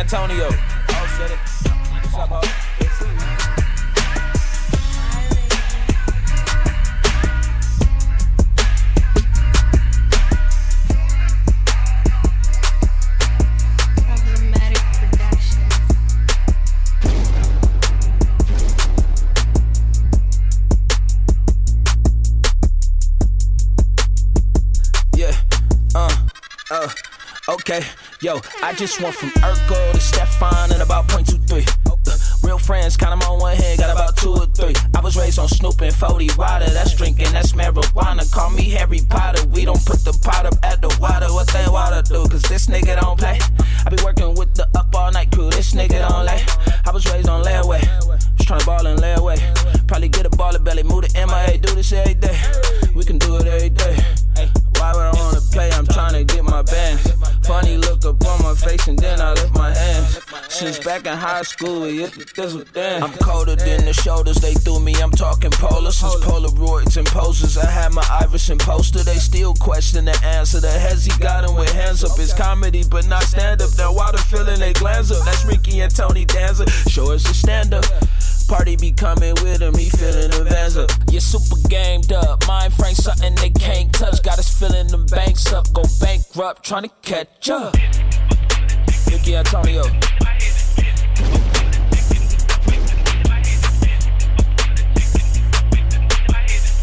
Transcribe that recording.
Antonio. Oh, shit. What's up, ho? Yeah, uh, uh, okay. Yo, I just went from Urkel to Stefan in about point two three. Uh, real friends, count 'em on one hand, got about two or three. I was raised on Snoop and 40 water, that's drinking, that's marijuana. Call me Harry Potter, we don't put the pot up at the water. What that water do? Cause this nigga don't play. I be working with the up all night crew, this nigga don't lay. I was raised on face and then I lift my hands. Since back in high school, we hit the thizzle then. I'm colder than the shoulders they threw me. I'm talking polar since Polaroids and posters. I had my Iverson poster. They still question the answer. The heads he got him with hands up. It's comedy, but not stand up. Now why the feeling they glance up? That's Ricky and Tony Danza. Show us a stand up. Party be coming with him, he feeling the vans up. You're super gamed up. Mind frame something they can't touch. Got us filling them banks up. Go bankrupt, trying to catch up. Ricky Antonio.